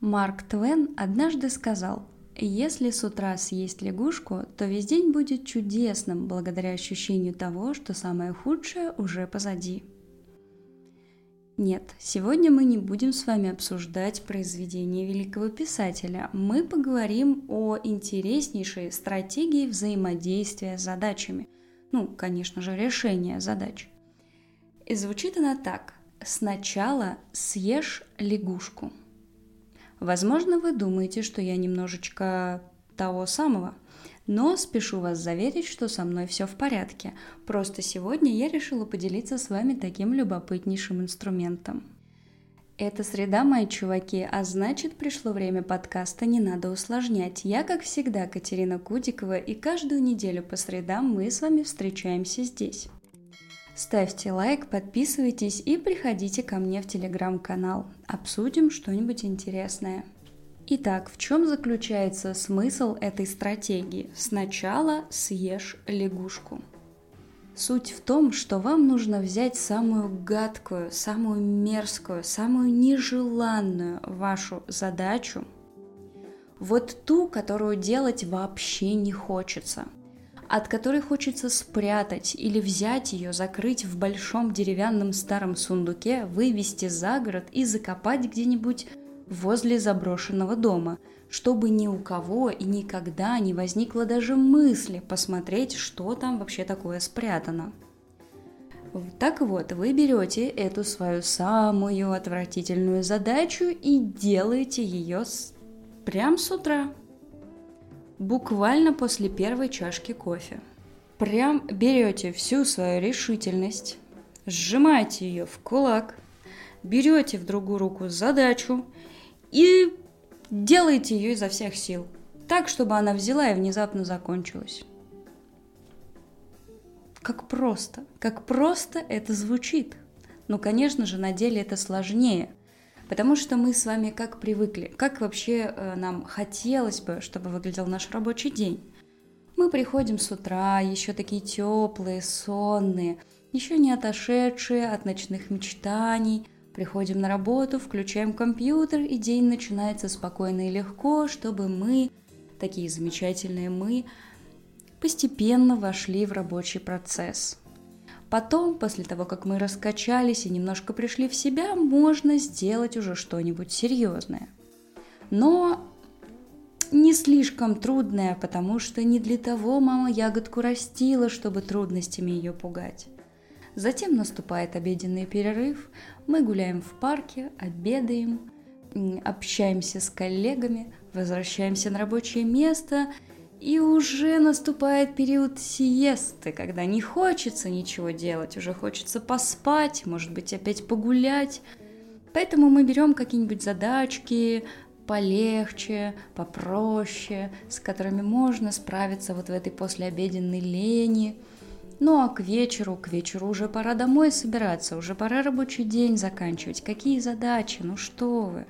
Марк Твен однажды сказал, если с утра съесть лягушку, то весь день будет чудесным благодаря ощущению того, что самое худшее уже позади. Нет, сегодня мы не будем с вами обсуждать произведение великого писателя. Мы поговорим о интереснейшей стратегии взаимодействия с задачами. Ну, конечно же, решения задач. И звучит она так. Сначала съешь лягушку – Возможно, вы думаете, что я немножечко того самого, но спешу вас заверить, что со мной все в порядке. Просто сегодня я решила поделиться с вами таким любопытнейшим инструментом. Это среда, мои чуваки, а значит пришло время подкаста «Не надо усложнять». Я, как всегда, Катерина Кудикова, и каждую неделю по средам мы с вами встречаемся здесь. Ставьте лайк, подписывайтесь и приходите ко мне в телеграм-канал. Обсудим что-нибудь интересное. Итак, в чем заключается смысл этой стратегии? Сначала съешь лягушку. Суть в том, что вам нужно взять самую гадкую, самую мерзкую, самую нежеланную вашу задачу, вот ту, которую делать вообще не хочется – от которой хочется спрятать или взять ее, закрыть в большом деревянном старом сундуке, вывести за город и закопать где-нибудь возле заброшенного дома, чтобы ни у кого и никогда не возникло даже мысли посмотреть, что там вообще такое спрятано. Так вот, вы берете эту свою самую отвратительную задачу и делаете ее с... прям с утра буквально после первой чашки кофе. Прям берете всю свою решительность, сжимаете ее в кулак, берете в другую руку задачу и делаете ее изо всех сил, так, чтобы она взяла и внезапно закончилась. Как просто, как просто это звучит. Но, конечно же, на деле это сложнее. Потому что мы с вами как привыкли, как вообще э, нам хотелось бы, чтобы выглядел наш рабочий день. Мы приходим с утра, еще такие теплые, сонные, еще не отошедшие от ночных мечтаний, приходим на работу, включаем компьютер, и день начинается спокойно и легко, чтобы мы, такие замечательные мы, постепенно вошли в рабочий процесс – Потом, после того, как мы раскачались и немножко пришли в себя, можно сделать уже что-нибудь серьезное. Но не слишком трудное, потому что не для того мама ягодку растила, чтобы трудностями ее пугать. Затем наступает обеденный перерыв, мы гуляем в парке, обедаем, общаемся с коллегами, возвращаемся на рабочее место – и уже наступает период сиесты, когда не хочется ничего делать, уже хочется поспать, может быть, опять погулять. Поэтому мы берем какие-нибудь задачки полегче, попроще, с которыми можно справиться вот в этой послеобеденной лени. Ну а к вечеру, к вечеру уже пора домой собираться, уже пора рабочий день заканчивать. Какие задачи? Ну что вы?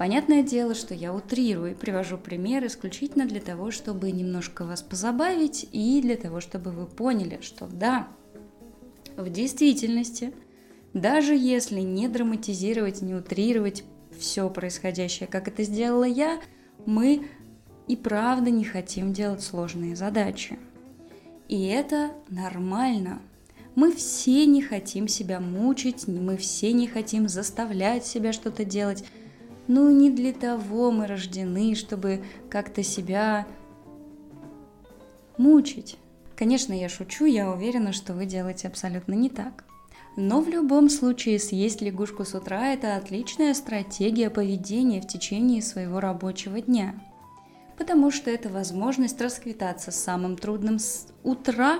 Понятное дело, что я утрирую и привожу пример исключительно для того, чтобы немножко вас позабавить и для того, чтобы вы поняли, что да, в действительности, даже если не драматизировать, не утрировать все происходящее, как это сделала я, мы и правда не хотим делать сложные задачи. И это нормально. Мы все не хотим себя мучить, мы все не хотим заставлять себя что-то делать. Ну, не для того мы рождены, чтобы как-то себя мучить. Конечно, я шучу, я уверена, что вы делаете абсолютно не так. Но в любом случае съесть лягушку с утра – это отличная стратегия поведения в течение своего рабочего дня. Потому что это возможность расквитаться с самым трудным с утра,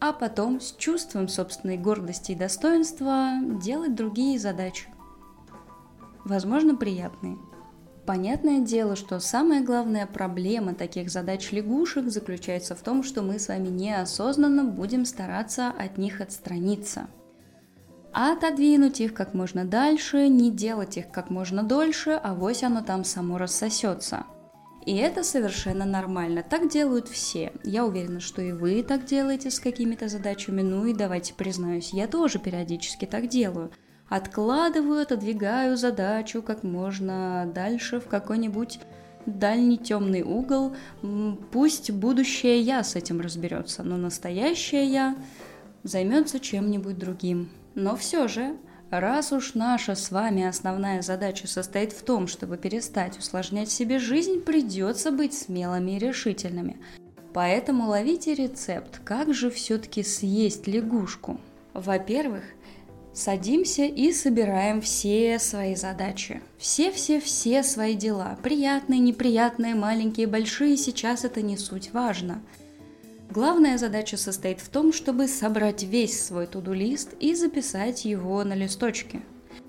а потом с чувством собственной гордости и достоинства делать другие задачи возможно, приятные. Понятное дело, что самая главная проблема таких задач лягушек заключается в том, что мы с вами неосознанно будем стараться от них отстраниться. Отодвинуть их как можно дальше, не делать их как можно дольше, а вось оно там само рассосется. И это совершенно нормально, так делают все. Я уверена, что и вы так делаете с какими-то задачами, ну и давайте признаюсь, я тоже периодически так делаю – Откладываю, отодвигаю задачу как можно дальше в какой-нибудь дальний темный угол. Пусть будущее я с этим разберется, но настоящее я займется чем-нибудь другим. Но все же, раз уж наша с вами основная задача состоит в том, чтобы перестать усложнять себе жизнь, придется быть смелыми и решительными. Поэтому ловите рецепт, как же все-таки съесть лягушку. Во-первых, Садимся и собираем все свои задачи. Все-все-все свои дела. Приятные, неприятные, маленькие, большие, сейчас это не суть важно. Главная задача состоит в том, чтобы собрать весь свой туду-лист и записать его на листочке.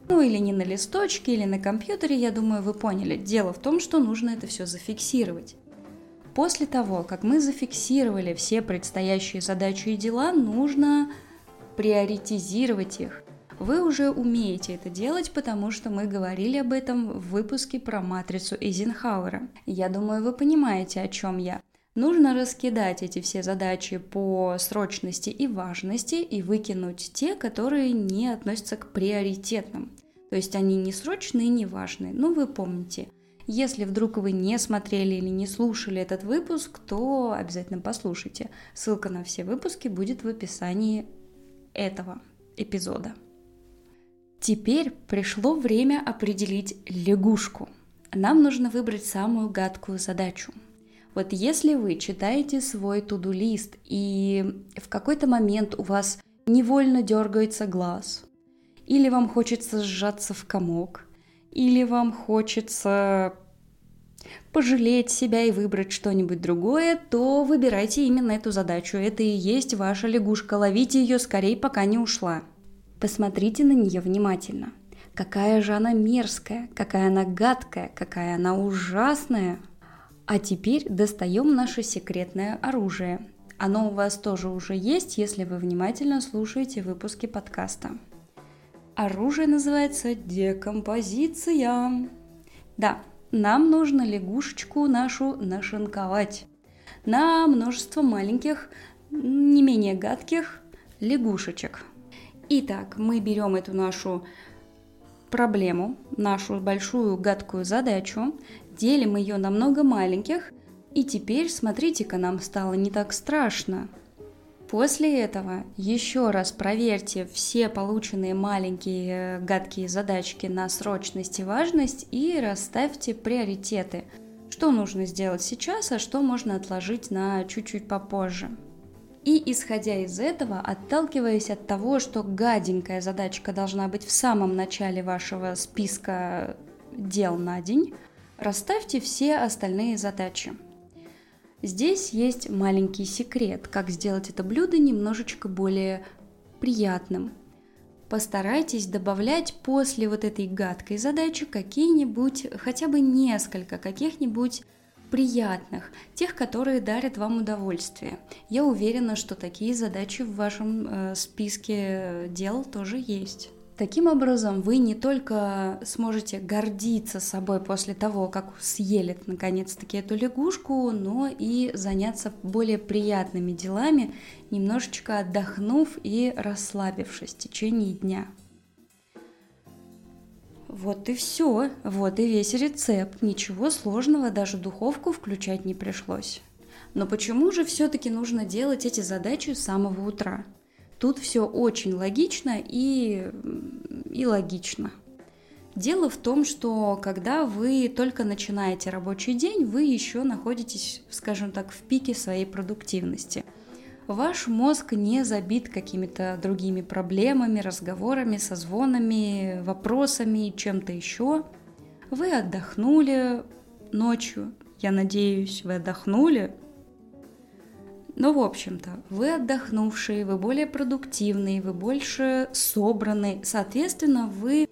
Ну или не на листочке, или на компьютере, я думаю, вы поняли. Дело в том, что нужно это все зафиксировать. После того, как мы зафиксировали все предстоящие задачи и дела, нужно приоритизировать их вы уже умеете это делать, потому что мы говорили об этом в выпуске про матрицу Эйзенхауэра. Я думаю, вы понимаете, о чем я. Нужно раскидать эти все задачи по срочности и важности и выкинуть те, которые не относятся к приоритетным. То есть они не срочные, не важные. Ну, вы помните. Если вдруг вы не смотрели или не слушали этот выпуск, то обязательно послушайте. Ссылка на все выпуски будет в описании этого эпизода. Теперь пришло время определить лягушку. Нам нужно выбрать самую гадкую задачу. Вот если вы читаете свой туду-лист и в какой-то момент у вас невольно дергается глаз, или вам хочется сжаться в комок, или вам хочется пожалеть себя и выбрать что-нибудь другое, то выбирайте именно эту задачу. Это и есть ваша лягушка. Ловите ее скорее, пока не ушла. Посмотрите на нее внимательно. Какая же она мерзкая, какая она гадкая, какая она ужасная. А теперь достаем наше секретное оружие. Оно у вас тоже уже есть, если вы внимательно слушаете выпуски подкаста. Оружие называется декомпозиция. Да, нам нужно лягушечку нашу нашинковать на множество маленьких, не менее гадких лягушечек – Итак, мы берем эту нашу проблему, нашу большую гадкую задачу, делим ее на много маленьких, и теперь, смотрите-ка, нам стало не так страшно. После этого еще раз проверьте все полученные маленькие гадкие задачки на срочность и важность и расставьте приоритеты. Что нужно сделать сейчас, а что можно отложить на чуть-чуть попозже. И исходя из этого, отталкиваясь от того, что гаденькая задачка должна быть в самом начале вашего списка дел на день, расставьте все остальные задачи. Здесь есть маленький секрет, как сделать это блюдо немножечко более приятным. Постарайтесь добавлять после вот этой гадкой задачи какие-нибудь, хотя бы несколько каких-нибудь приятных, тех, которые дарят вам удовольствие. Я уверена, что такие задачи в вашем э, списке дел тоже есть. Таким образом, вы не только сможете гордиться собой после того, как съели наконец-таки эту лягушку, но и заняться более приятными делами, немножечко отдохнув и расслабившись в течение дня. Вот и все, вот и весь рецепт. Ничего сложного, даже духовку включать не пришлось. Но почему же все-таки нужно делать эти задачи с самого утра? Тут все очень логично и, и логично. Дело в том, что когда вы только начинаете рабочий день, вы еще находитесь, скажем так, в пике своей продуктивности – ваш мозг не забит какими-то другими проблемами, разговорами, созвонами, вопросами и чем-то еще. Вы отдохнули ночью, я надеюсь, вы отдохнули. Ну, в общем-то, вы отдохнувшие, вы более продуктивные, вы больше собраны, соответственно, вы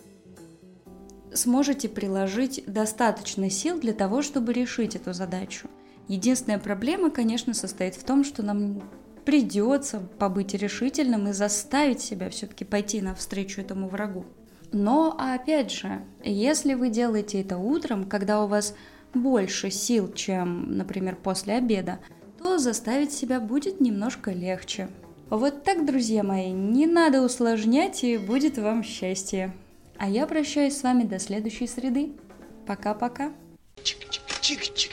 сможете приложить достаточно сил для того, чтобы решить эту задачу. Единственная проблема, конечно, состоит в том, что нам придется побыть решительным и заставить себя все-таки пойти навстречу этому врагу. Но опять же, если вы делаете это утром, когда у вас больше сил, чем, например, после обеда, то заставить себя будет немножко легче. Вот так, друзья мои, не надо усложнять и будет вам счастье. А я прощаюсь с вами до следующей среды. Пока-пока. Чик-чик-чик-чик.